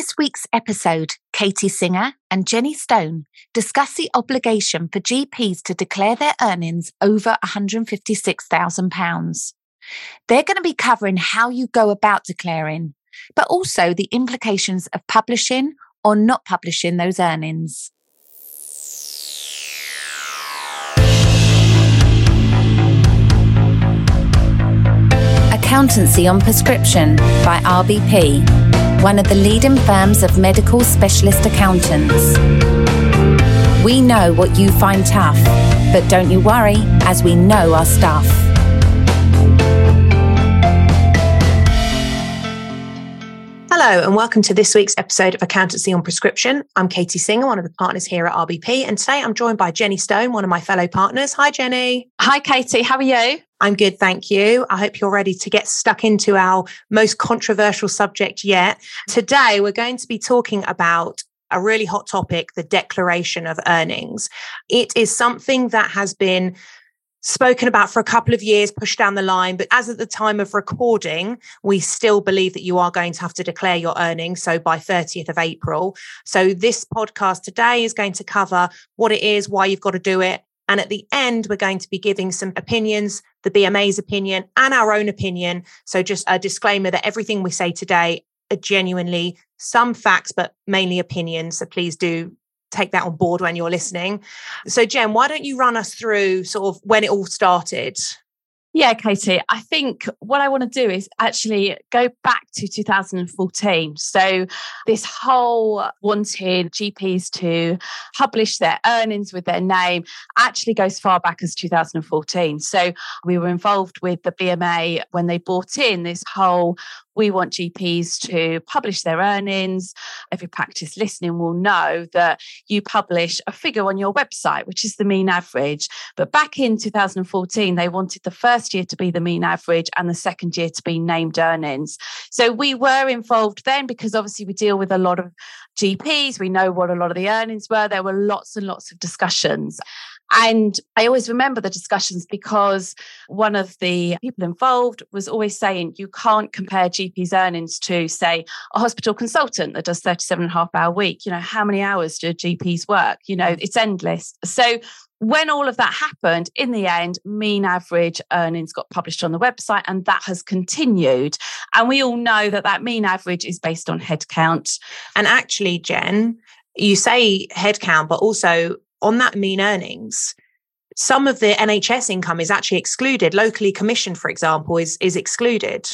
this week's episode, Katie Singer and Jenny Stone discuss the obligation for GPs to declare their earnings over £156,000. They're going to be covering how you go about declaring, but also the implications of publishing or not publishing those earnings. Accountancy on Prescription by RBP, one of the leading firms of medical specialist accountants. We know what you find tough, but don't you worry, as we know our stuff. Hello, and welcome to this week's episode of Accountancy on Prescription. I'm Katie Singer, one of the partners here at RBP, and today I'm joined by Jenny Stone, one of my fellow partners. Hi, Jenny. Hi, Katie. How are you? I'm good, thank you. I hope you're ready to get stuck into our most controversial subject yet. Today, we're going to be talking about a really hot topic the declaration of earnings. It is something that has been spoken about for a couple of years, pushed down the line. But as at the time of recording, we still believe that you are going to have to declare your earnings. So by 30th of April. So this podcast today is going to cover what it is, why you've got to do it, and at the end, we're going to be giving some opinions, the BMA's opinion and our own opinion. So just a disclaimer that everything we say today are genuinely some facts, but mainly opinions. So please do take that on board when you're listening. So, Jen, why don't you run us through sort of when it all started? Yeah, Katie, I think what I want to do is actually go back to 2014. So, this whole wanting GPs to publish their earnings with their name actually goes far back as 2014. So, we were involved with the BMA when they brought in this whole we want GPs to publish their earnings. Every practice listening will know that you publish a figure on your website, which is the mean average. But back in 2014, they wanted the first year to be the mean average and the second year to be named earnings. So we were involved then because obviously we deal with a lot of GPs. We know what a lot of the earnings were. There were lots and lots of discussions. And I always remember the discussions because one of the people involved was always saying you can't compare GP's earnings to, say, a hospital consultant that does 37 and a half hour week. You know, how many hours do GPs work? You know, mm. it's endless. So when all of that happened, in the end, mean average earnings got published on the website, and that has continued. And we all know that that mean average is based on headcount. And actually, Jen, you say headcount, but also on that mean earnings, some of the NHS income is actually excluded. Locally commissioned, for example, is is excluded.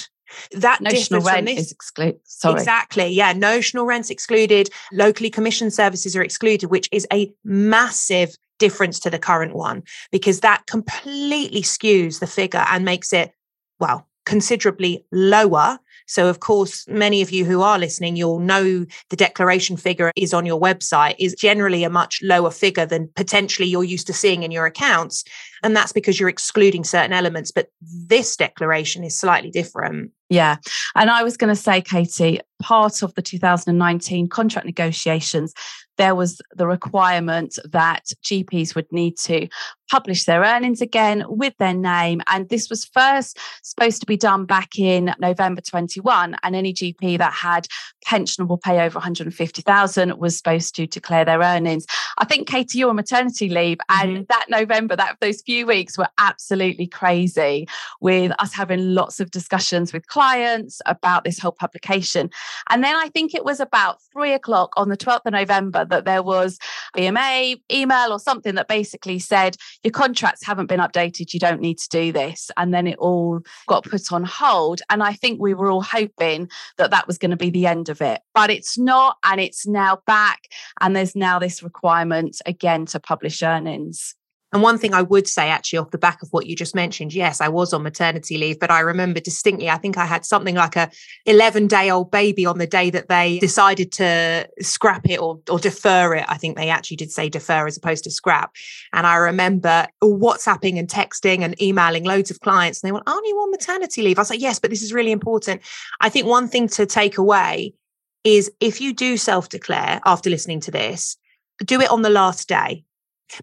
That notional rent is excluded. Sorry. Exactly. Yeah. Notional rents excluded. Locally commissioned services are excluded, which is a massive difference to the current one because that completely skews the figure and makes it, well, considerably lower so, of course, many of you who are listening, you'll know the declaration figure is on your website is generally a much lower figure than potentially you're used to seeing in your accounts. And that's because you're excluding certain elements. But this declaration is slightly different. Yeah. And I was going to say, Katie, part of the 2019 contract negotiations, there was the requirement that GPs would need to publish their earnings again with their name. And this was first supposed to be done back in November 21. And any GP that had pensionable pay over 150,000 was supposed to declare their earnings. I think, Katie, you're on maternity leave. And mm-hmm. that November, that those few weeks were absolutely crazy with us having lots of discussions with clients about this whole publication. And then I think it was about three o'clock on the 12th of November that there was BMA email or something that basically said, your contracts haven't been updated, you don't need to do this. And then it all got put on hold. And I think we were all hoping that that was going to be the end of it. But it's not. And it's now back. And there's now this requirement again to publish earnings. And one thing I would say, actually, off the back of what you just mentioned, yes, I was on maternity leave, but I remember distinctly, I think I had something like a 11 day old baby on the day that they decided to scrap it or, or defer it. I think they actually did say defer as opposed to scrap. And I remember WhatsApping and texting and emailing loads of clients. And they went, Aren't you on maternity leave? I was like, Yes, but this is really important. I think one thing to take away is if you do self declare after listening to this, do it on the last day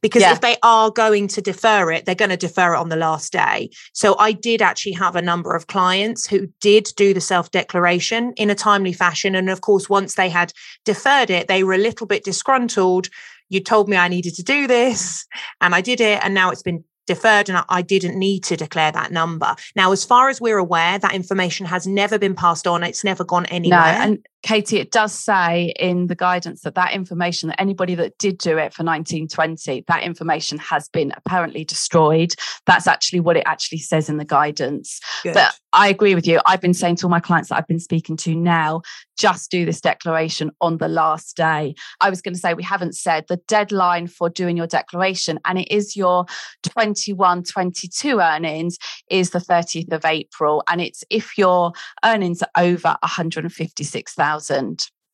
because Yeah. if they are going to defer it, they're going to defer it on the last day. So I did actually have a number of clients who did do the self declaration in a timely fashion. And of course, once they had deferred it, they were a little bit disgruntled. You told me I needed to do this and I did it. And now it's been deferred and I- didn't need to declare that number. Now, as far as we're aware, that information has never been passed on. It's never gone anywhere. No, and Katie, it does say in the guidance that that information, that anybody that did do it for 1920, that information has been apparently destroyed. That's actually what it actually says in the guidance. Good. But I agree with you. I've been saying to all my clients that I've been speaking to now, just do this declaration on the last day. I was going to say, we haven't said the deadline for doing your declaration, and it is your 21 22 earnings, is the 30th of April. And it's if your earnings are over 156,000.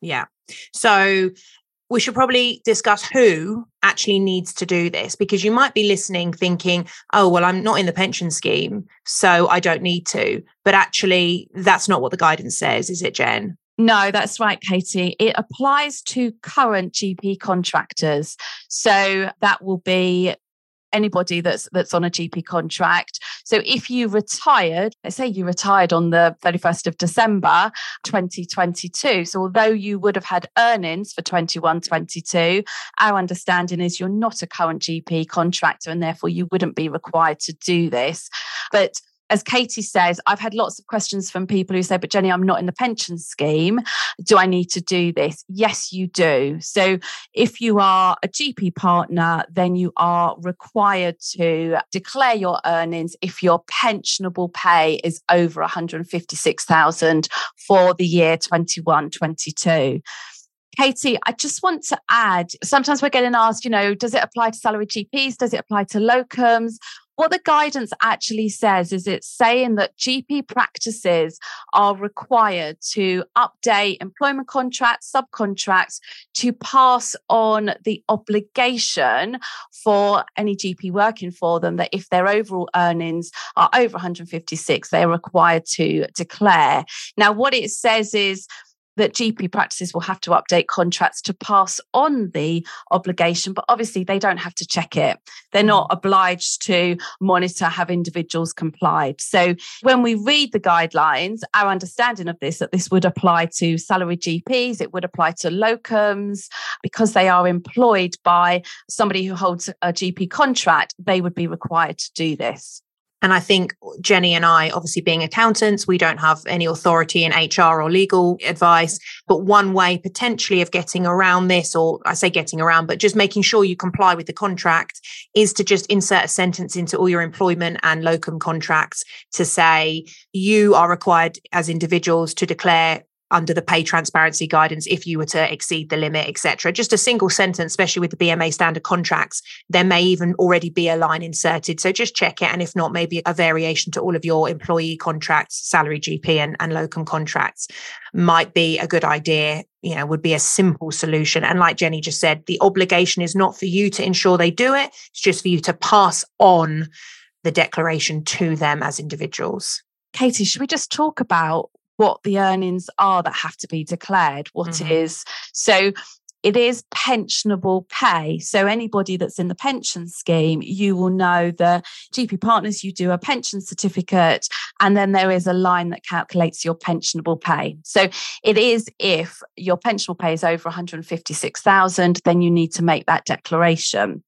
Yeah. So we should probably discuss who actually needs to do this because you might be listening thinking, oh, well, I'm not in the pension scheme, so I don't need to. But actually, that's not what the guidance says, is it, Jen? No, that's right, Katie. It applies to current GP contractors. So that will be anybody that's that's on a GP contract. So if you retired, let's say you retired on the 31st of December 2022. So although you would have had earnings for 21 22, our understanding is you're not a current GP contractor and therefore you wouldn't be required to do this. But as Katie says, I've had lots of questions from people who say, but Jenny, I'm not in the pension scheme. Do I need to do this? Yes, you do. So if you are a GP partner, then you are required to declare your earnings if your pensionable pay is over 156,000 for the year 21 22. Katie, I just want to add sometimes we're getting asked, you know, does it apply to salary GPs? Does it apply to locums? What the guidance actually says is it's saying that GP practices are required to update employment contracts, subcontracts to pass on the obligation for any GP working for them that if their overall earnings are over 156, they're required to declare. Now, what it says is that GP practices will have to update contracts to pass on the obligation, but obviously they don't have to check it. They're not mm. obliged to monitor have individuals complied. So when we read the guidelines, our understanding of this that this would apply to salary GPs, it would apply to locums because they are employed by somebody who holds a GP contract, they would be required to do this. And I think Jenny and I, obviously being accountants, we don't have any authority in HR or legal advice. But one way potentially of getting around this, or I say getting around, but just making sure you comply with the contract is to just insert a sentence into all your employment and locum contracts to say you are required as individuals to declare under the pay transparency guidance if you were to exceed the limit, etc. Just a single sentence, especially with the BMA standard contracts, there may even already be a line inserted. So just check it. And if not, maybe a variation to all of your employee contracts, salary GP and, and locum contracts might be a good idea. You know, would be a simple solution. And like Jenny just said, the obligation is not for you to ensure they do it. It's just for you to pass on the declaration to them as individuals. Katie, should we just talk about what the earnings are that have to be declared? What Mhm. is so? It is pensionable pay. So, anybody that's in the pension scheme, you will know the GP partners, you do a pension certificate, and then there is a line that calculates your pensionable pay. So, it is if your pensionable pay is over 156,000, then you need to make that declaration.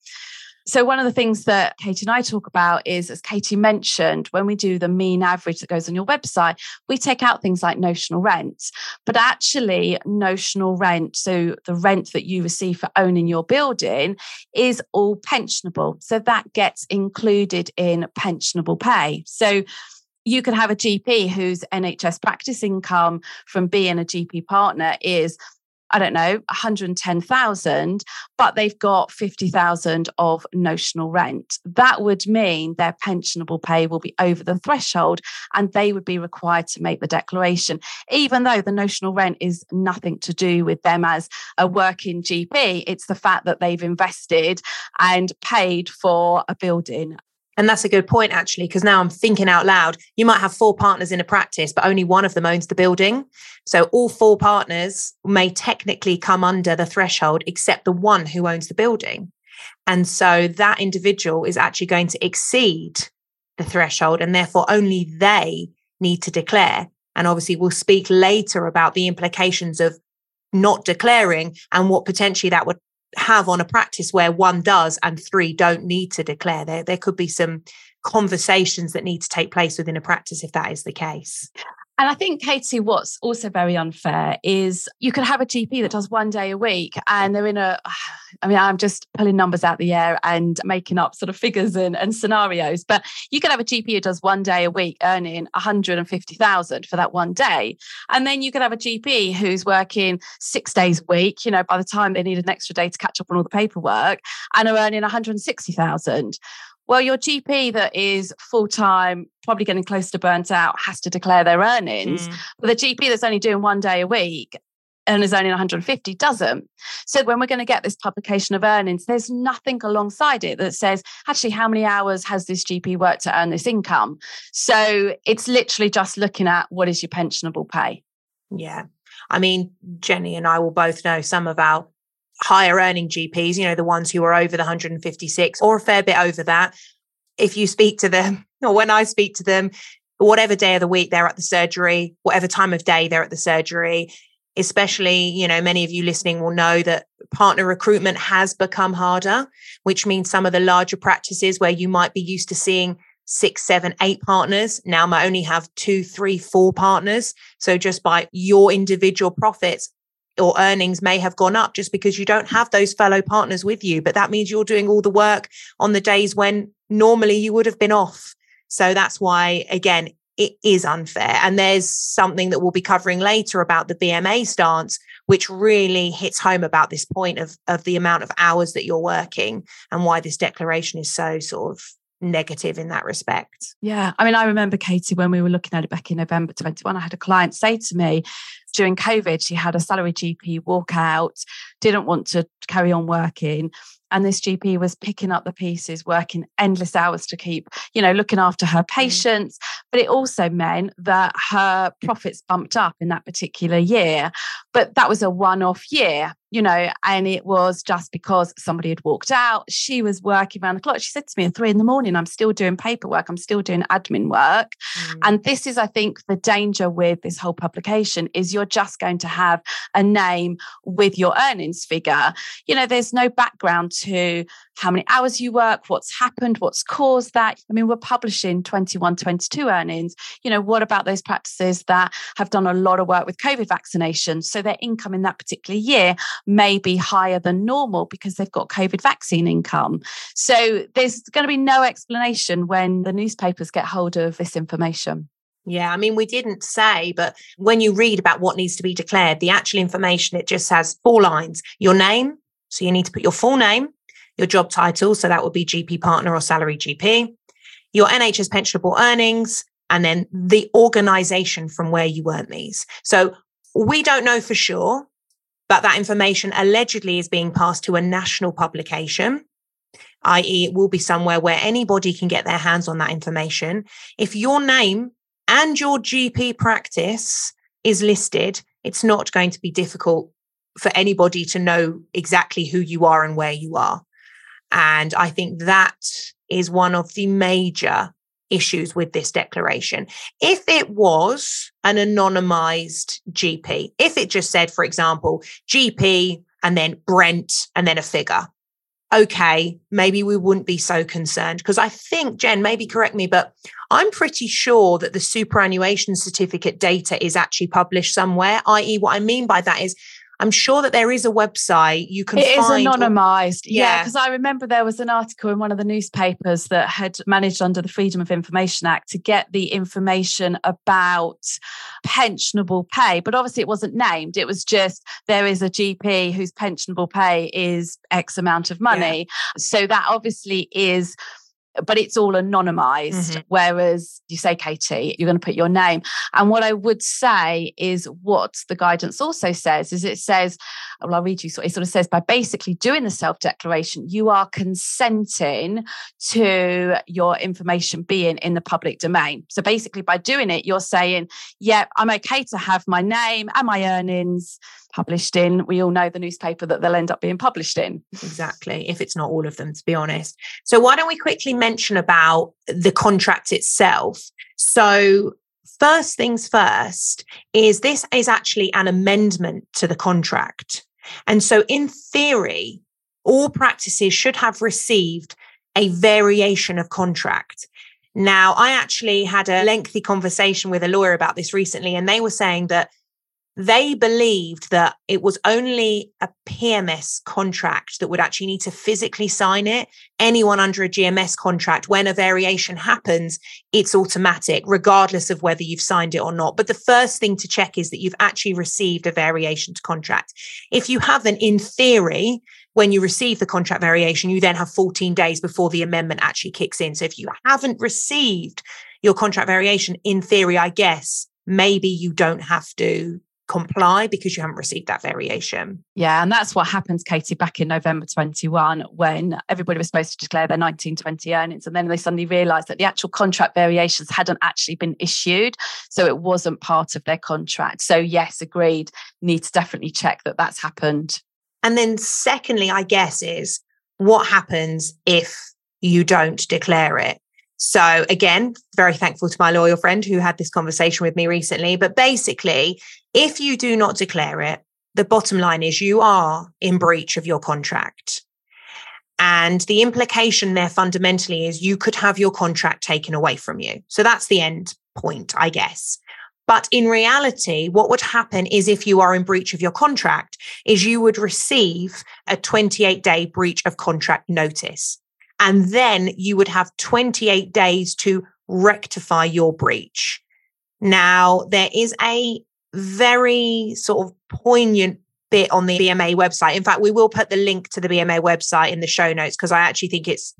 So, one of the things that Katie and I talk about is, as Katie mentioned, when we do the mean average that goes on your website, we take out things like notional rent. But actually, notional rent, so the rent that you receive for owning your building, is all pensionable. So, that gets included in pensionable pay. So, you could have a GP whose NHS practice income from being a GP partner is I don't know, 110,000, but they've got 50,000 of notional rent. That would mean their pensionable pay will be over the threshold and they would be required to make the declaration, even though the notional rent is nothing to do with them as a working GP. It's the fact that they've invested and paid for a building. And that's a good point, actually, because now I'm thinking out loud. You might have four partners in a practice, but only one of them owns the building. So all four partners may technically come under the threshold, except the one who owns the building. And so that individual is actually going to exceed the threshold, and therefore only they need to declare. And obviously, we'll speak later about the implications of not declaring and what potentially that would have on a practice where one does and three don't need to declare. There, there could be some conversations that need to take place within a practice if that is the case. And I think, Katie, what's also very unfair is you could have a GP that does one day a week and they're in a, I mean, I'm just pulling numbers out the air and making up sort of figures and, and scenarios, but you could have a GP who does one day a week earning 150,000 for that one day. And then you could have a GP who's working six days a week, you know, by the time they need an extra day to catch up on all the paperwork and are earning 160,000. Well, your GP that is full time, probably getting close to burnt out, has to declare their earnings. Mm. But the GP that's only doing one day a week and is only 150 doesn't. So when we're going to get this publication of earnings, there's nothing alongside it that says, actually, how many hours has this GP worked to earn this income? So it's literally just looking at what is your pensionable pay. Yeah. I mean, Jenny and I will both know some of our higher earning GPs, you know, the ones who are over the 156 or a fair bit over that, if you speak to them, or when I speak to them, whatever day of the week they're at the surgery, whatever time of day they're at the surgery, especially, you know, many of you listening will know that partner recruitment has become harder, which means some of the larger practices where you might be used to seeing six, seven, eight partners now might only have two, three, four partners. So just by your individual profits, or earnings may have gone up just because you don't have those fellow partners with you. But that means you're doing all the work on the days when normally you would have been off. So that's why, again, it is unfair. And there's something that we'll be covering later about the BMA stance, which really hits home about this point of, of the amount of hours that you're working and why this declaration is so sort of negative in that respect. Yeah. I mean, I remember Katie when we were looking at it back in November 21, I had a client say to me during COVID, she had a salary GP walk out, didn't want to carry on working. And this GP was picking up the pieces, working endless hours to keep, you know, looking after her mm. patients. But it also meant that her profits bumped up in that particular year. But that was a one off year you know, and it was just because somebody had walked out. She was working around the clock. She said to me at three in the morning, I'm still doing paperwork, I'm still doing admin work. Mm. And this is, I think, the danger with this whole publication is you're just going to have a name with your earnings figure. You know, there's no background to how many hours you work, what's happened, what's caused that. I mean, we're publishing 21, 22 earnings. You know, what about those practices that have done a lot of work with COVID vaccinations? So their income in that particular year may be higher than normal because they've got COVID vaccine income. So there's going to be no explanation when the newspapers get hold of this information. Yeah, I mean, we didn't say, but when you read about what needs to be declared, the actual information, it just has four lines your name. So you need to put your full name, your job title. So that would be GP partner or salary GP, your NHS pensionable earnings, and then the organization from where you earn these. So we don't know for sure but that information allegedly is being passed to a national publication, i.e., it will be somewhere where anybody can get their hands on that information. If your name and your GP practice is listed, it's not going to be difficult for anybody to know exactly who you are and where you are. And I think that is one of the major issues with this declaration. If it was an anonymized GP, if it just said, for example, GP and then Brent and then a figure, okay, maybe we wouldn't be so concerned. Because I think, Jen, maybe correct me, but I'm pretty sure that the superannuation certificate data is actually published somewhere, i.e., what I mean by that is I'm sure that there is a website you can it find. It is anonymized. Yeah, because yeah, I remember there was an article in one of the newspapers that had managed under the Freedom of Information Act to get the information about pensionable pay, but obviously it wasn't named. It was just there is a GP whose pensionable pay is X amount of money. Yeah. So that obviously is but it's all anonymized. Mm-hmm. Whereas you say, Katie, you're going to put your name. And what I would say is what the guidance also says is it says, well, I'll read you. So it sort of says by basically doing the self declaration, you are consenting to your information being in the public domain. So basically, by doing it, you're saying, yeah, I'm okay to have my name and my earnings published in. We all know the newspaper that they'll end up being published in. Exactly, if it's not all of them, to be honest. So, why don't we quickly mention about the contract itself? So, first things first is this is actually an amendment to the contract. And so, in theory, all practices should have received a variation of contract. Now, I actually had a lengthy conversation with a lawyer about this recently, and they were saying that they believed that it was only a PMS contract that would actually need to physically sign it. Anyone under a GMS contract, when a variation happens, it's automatic, regardless of whether you've signed it or not. But the first thing to check is that you've actually received a variation to contract. If you haven't, in theory, when you receive the contract variation, you then have 14 days before the amendment actually kicks in. So if you haven't received your contract variation, in theory, I guess maybe you don't have to comply because you haven't received that variation. Yeah, and that's what happens, Katie, back in November 21 when everybody was supposed to declare their 1920 earnings. And then they suddenly realized that the actual contract variations hadn't actually been issued. So it wasn't part of their contract. So, yes, agreed, need to definitely check that that's happened. And then, secondly, I guess, is what happens if you don't declare it? So, again, very thankful to my loyal friend who had this conversation with me recently. But basically, if you do not declare it, the bottom line is you are in breach of your contract. And the implication there fundamentally is you could have your contract taken away from you. So that's the end point, I guess. But in reality, what would happen is if you are in breach of your contract, is you would receive a 28 day breach of contract notice. And then you would have 28 days to rectify your breach. Now, there is a very sort of poignant bit on the BMA website. In fact, we will put the link to the BMA website in the show notes because I actually think it's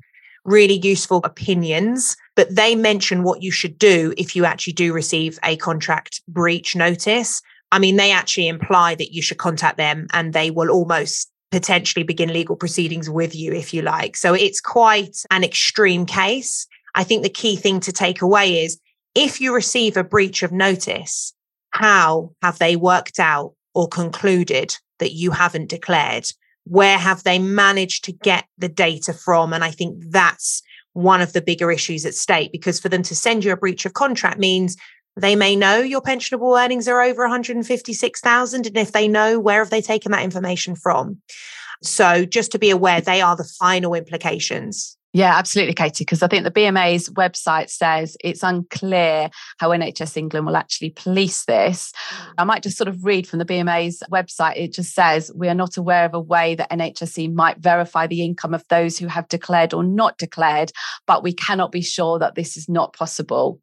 really useful opinions. But they mention what you should do if you actually do receive a contract breach notice. I mean, they actually imply that you should contact them and they will almost potentially begin legal proceedings with you, if you like. So it's quite an extreme case. I think the key thing to take away is if you receive a breach of notice, how have they worked out or concluded that you haven't declared? Where have they managed to get the data from? And I think that's one of the bigger issues at stake because for them to send you a breach of contract means they may know your pensionable earnings are over 156,000. And if they know, where have they taken that information from? So just to be aware, they are the final implications. Yeah, absolutely, Katie, because I think the BMA's website says it's unclear how NHS England will actually police this. Mm. I might just sort of read from the BMA's website. It just says, We are not aware of a way that NHSE might verify the income of those who have declared or not declared, but we cannot be sure that this is not possible.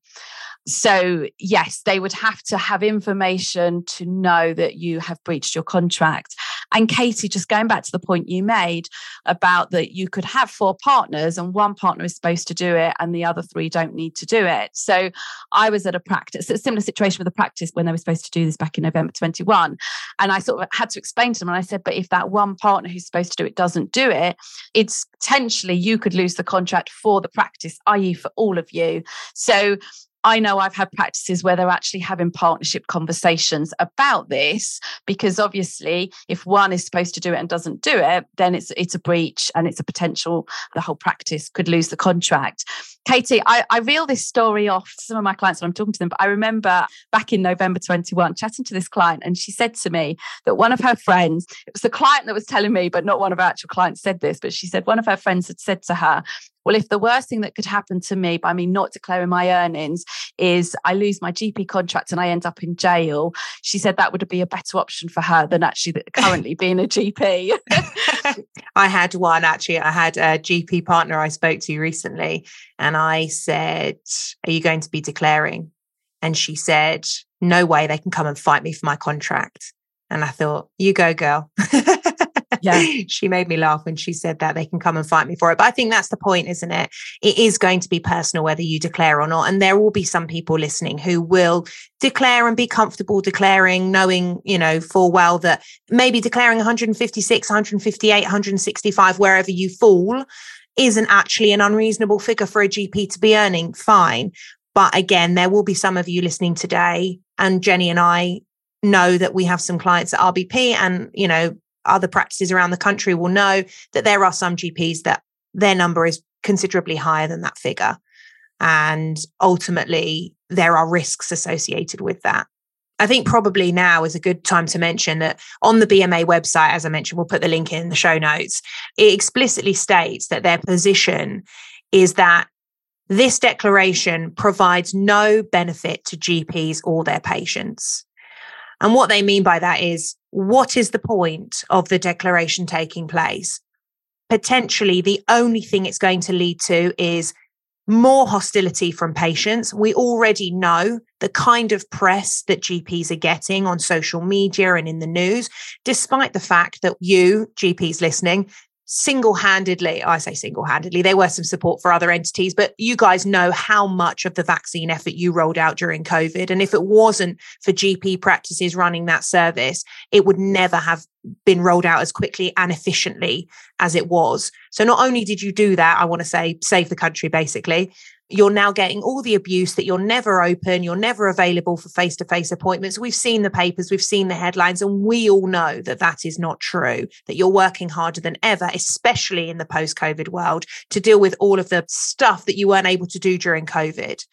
So, yes, they would have to have information to know that you have breached your contract. And Katie, just going back to the point you made about that you could have four partners and one partner is supposed to do it and the other three don't need to do it. So I was at a practice, a similar situation with a practice when they were supposed to do this back in November 21. And I sort of had to explain to them, and I said, but if that one partner who's supposed to do it doesn't do it, it's potentially you could lose the contract for the practice, i.e., for all of you. So I know I've had practices where they're actually having partnership conversations about this because obviously if one is supposed to do it and doesn't do it then it's it's a breach and it's a potential the whole practice could lose the contract. Katie, I, I reel this story off some of my clients when I'm talking to them, but I remember back in November 21 chatting to this client and she said to me that one of her friends, it was the client that was telling me, but not one of our actual clients said this, but she said one of her friends had said to her, well, if the worst thing that could happen to me by me not declaring my earnings is I lose my GP contract and I end up in jail, she said that would be a better option for her than actually currently being a GP. I had one actually. I had a GP partner I spoke to recently, and I said, Are you going to be declaring? And she said, No way, they can come and fight me for my contract. And I thought, You go, girl. Yeah. she made me laugh when she said that they can come and fight me for it. But I think that's the point, isn't it? It is going to be personal whether you declare or not. And there will be some people listening who will declare and be comfortable declaring, knowing, you know, full well that maybe declaring 156, 158, 165, wherever you fall, isn't actually an unreasonable figure for a GP to be earning. Fine. But again, there will be some of you listening today, and Jenny and I know that we have some clients at RBP and, you know, other practices around the country will know that there are some GPs that their number is considerably higher than that figure. And ultimately, there are risks associated with that. I think probably now is a good time to mention that on the BMA website, as I mentioned, we'll put the link in the show notes. It explicitly states that their position is that this declaration provides no benefit to GPs or their patients. And what they mean by that is what is the point of the declaration taking place? Potentially, the only thing it's going to lead to is more hostility from patients. We already know the kind of press that GPs are getting on social media and in the news, despite the fact that you, GPs listening, single handedly, I say single handedly, there were some support for other entities, but you guys know how much of the vaccine effort you rolled out during COVID. And if it wasn't for GP practices running that service, it would never have been rolled out as quickly and efficiently as it was. So not only did you do that, I want to say save the country basically, you're now getting all the abuse that you're never open, you're never available for face to face appointments. We've seen the papers, we've seen the headlines, and we all know that that is not true, that you're working harder than ever, especially in the post COVID world, to deal with all of the stuff that you weren't able to do during COVID.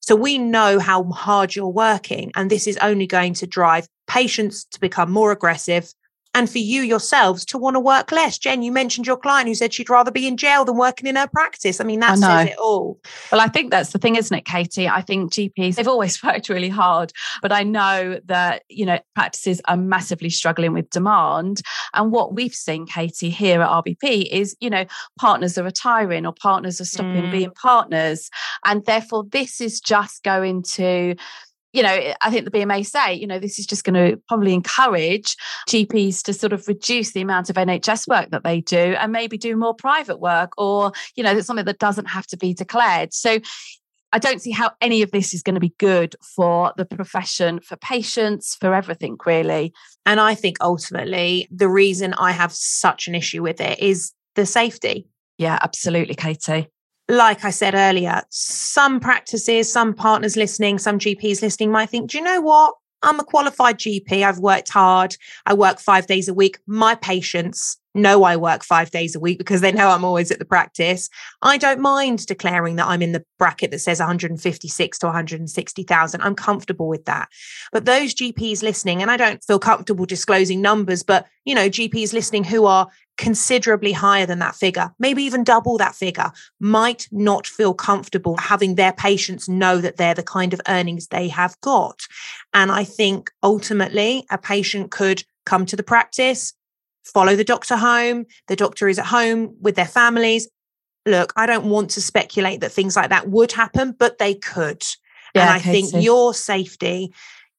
So we know how hard you're working, and this is only going to drive patients to become more aggressive, and for you yourselves to want to work less. Jen, you mentioned your client who said she'd rather be in jail than working in her practice. I mean, that I says it all. Well, I think that's the thing, isn't it, Katie? I think GPs, they've always worked really hard, but I know that, you know, practices are massively struggling with demand. And what we've seen, Katie, here at RBP is, you know, partners are retiring or partners are stopping mm. being partners. And therefore, this is just going to you know, I think the BMA say, you know, this is just going to probably encourage GPs to sort of reduce the amount of NHS work that they do and maybe do more private work or, you know, something that doesn't have to be declared. So I don't see how any of this is going to be good for the profession, for patients, for everything, really. And I think ultimately the reason I have such an issue with it is the safety. Yeah, absolutely, Katie like I said earlier, some practices, some partners listening, some GPs listening might think, do you know what? I'm a qualified GP. I've worked hard. I work five days a week. My patients know I work five days a week because they know I'm always at the practice. I don't mind declaring that I'm in the bracket that says 156 to 160,000. I'm comfortable with that. But those GPs listening, and I don't feel comfortable disclosing numbers, but you know, GPs listening who are considerably higher than that figure, maybe even double that figure, might not feel comfortable having their patients know that they're the kind of earnings they have got. And I think ultimately a patient could come to the practice, follow the doctor home, the doctor is at home with their families. Look, I don't want to speculate that things like that would happen, but they could. Yeah, and I think so. your safety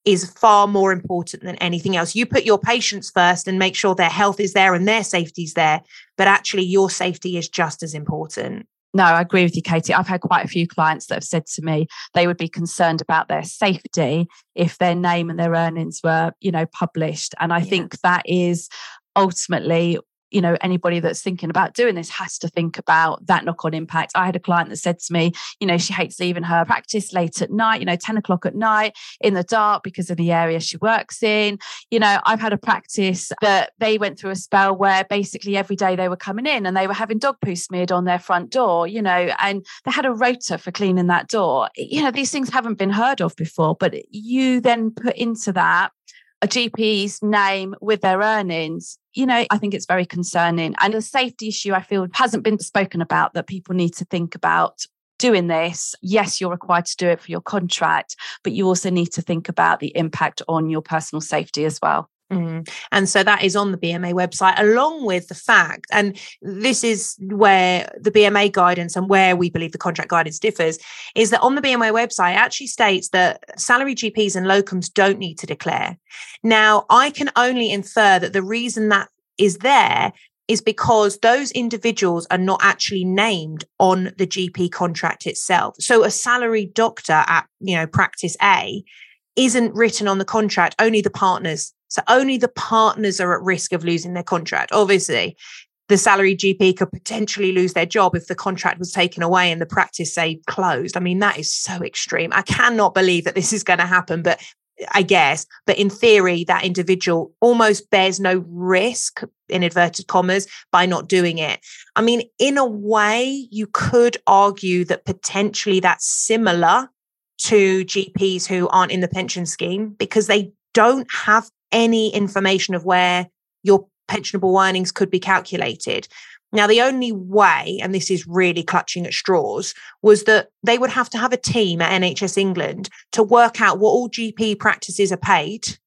is far more important than anything else. You put your patients first and make sure their health is there and their safety is there, but actually your safety is just as important. No, I agree with you, Katie. I've had quite a few clients that have said to me they would be concerned about their safety if their name and their earnings were, you know, published. And I yeah. think that is ultimately you know anybody that's thinking about doing this has to think about that knock on impact. I had a client that said to me you know she hates leaving her practice late at night you know 10 o'clock at night in the dark because of the area she works in. You know i've had a practice that they went through a spell where basically every day they were coming in and they were having dog poo smeared on their front door you know and they had a rota for cleaning that door. You know these things haven't been heard of before but you then put into that a GP's name with their earnings, you know, I think it's very concerning. And a safety issue I feel hasn't been spoken about that people need to think about doing this. Yes, you're required to do it for your contract, but you also need to think about the impact on your personal safety as well. Mm. And so that is on the BMA website, along with the fact, and this is where the BMA guidance and where we believe the contract guidance differs, is that on the BMA website actually states that salary GPs and locums don't need to declare. Now, I can only infer that the reason that is there is because those individuals are not actually named on the GP contract itself. So a salaried doctor at, you know, practice A isn't written on the contract, only the partners. So only the partners are at risk of losing their contract. Obviously, the salary GP could potentially lose their job if the contract was taken away and the practice, say, closed. I mean, that is so extreme. I cannot believe that this is going to happen, but I guess. But in theory, that individual almost bears no risk, in inverted commas, by not doing it. I mean, in a way, you could argue that potentially that's similar to GPs who aren't in the pension scheme because they don't have any information of where your pensionable earnings could be calculated. Now, the only way, and this is really clutching at straws, was that they would have to have a team at NHS England to work out what all GP practices are paid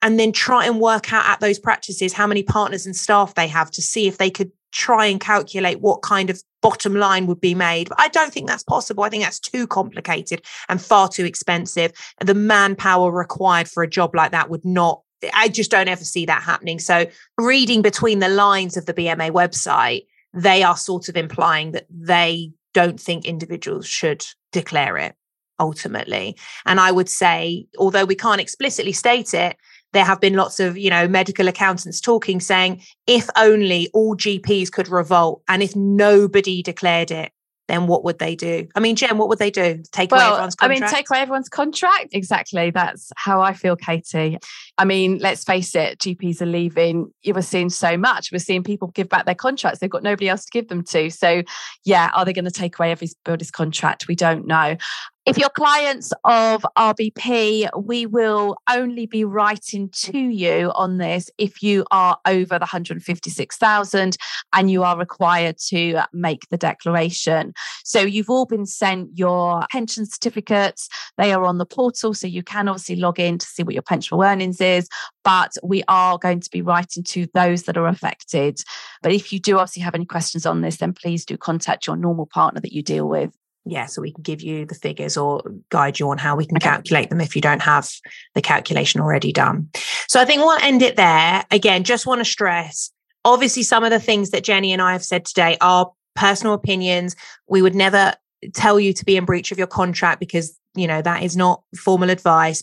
and then try and work out at those practices how many partners and staff they have to see if they could try and calculate what kind of bottom line would be made. But I don't think that's possible. I think that's too complicated and far too expensive. The manpower required for a job like that would not I just don't ever see that happening. So, reading between the lines of the BMA website, they are sort of implying that they don't think individuals should declare it ultimately. And I would say, although we can't explicitly state it, there have been lots of, you know, medical accountants talking saying if only all GPs could revolt and if nobody declared it, then what would they do? I mean, Jen, what would they do? Take well, away everyone's contract? I mean, take away everyone's contract? Exactly. That's how I feel, Katie. I mean, let's face it, GPs are leaving. You were seeing so much. We're seeing people give back their contracts. They've got nobody else to give them to. So, yeah, are they going to take away everybody's contract? We don't know. If you're clients of RBP, we will only be writing to you on this if you are over the 156,000 and you are required to make the declaration. So you've all been sent your pension certificates. They are on the portal, so you can obviously log in to see what your pensionable earnings is. But we are going to be writing to those that are affected. But if you do obviously have any questions on this, then please do contact your normal partner that you deal with yeah, so we can give you the figures or guide you on how we can calculate them if you don't have the calculation already done. So I think we'll end it there. Again, just want to stress obviously, some of the things that Jenny and I have said today are personal opinions. We would never tell you to be in breach of your contract because, you know, that is not formal advice.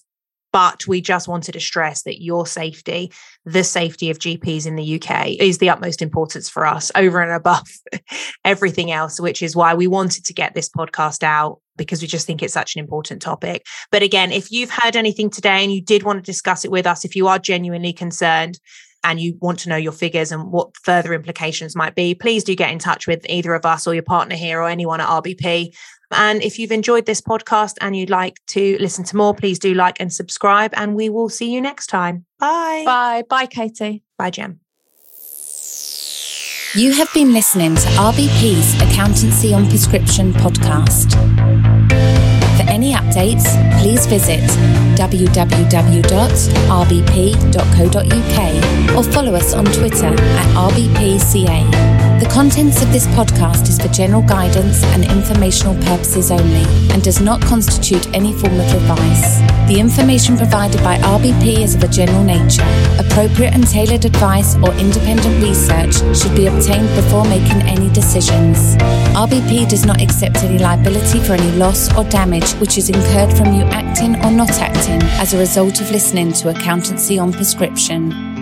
But we just wanted to stress that your safety, the safety of GPs in the UK, is the utmost importance for us over and above everything else, which is why we wanted to get this podcast out because we just think it's such an important topic. But again, if you've heard anything today and you did want to discuss it with us, if you are genuinely concerned, and you want to know your figures and what further implications might be, please do get in touch with either of us or your partner here or anyone at RBP. And if you've enjoyed this podcast and you'd like to listen to more, please do like and subscribe. And we will see you next time. Bye. Bye. Bye, Katie. Bye, Jen. You have been listening to RBP's Accountancy on Prescription podcast. For any updates, please visit www.rbp.co.uk or follow us on Twitter at RBPCA. The contents of this podcast is for general guidance and informational purposes only and does not constitute any form of advice. The information provided by RBP is of a general nature. Appropriate and tailored advice or independent research should be obtained before making any decisions. RBP does not accept any liability for any loss or damage which is incurred from you acting or not acting as a result of listening to accountancy on prescription.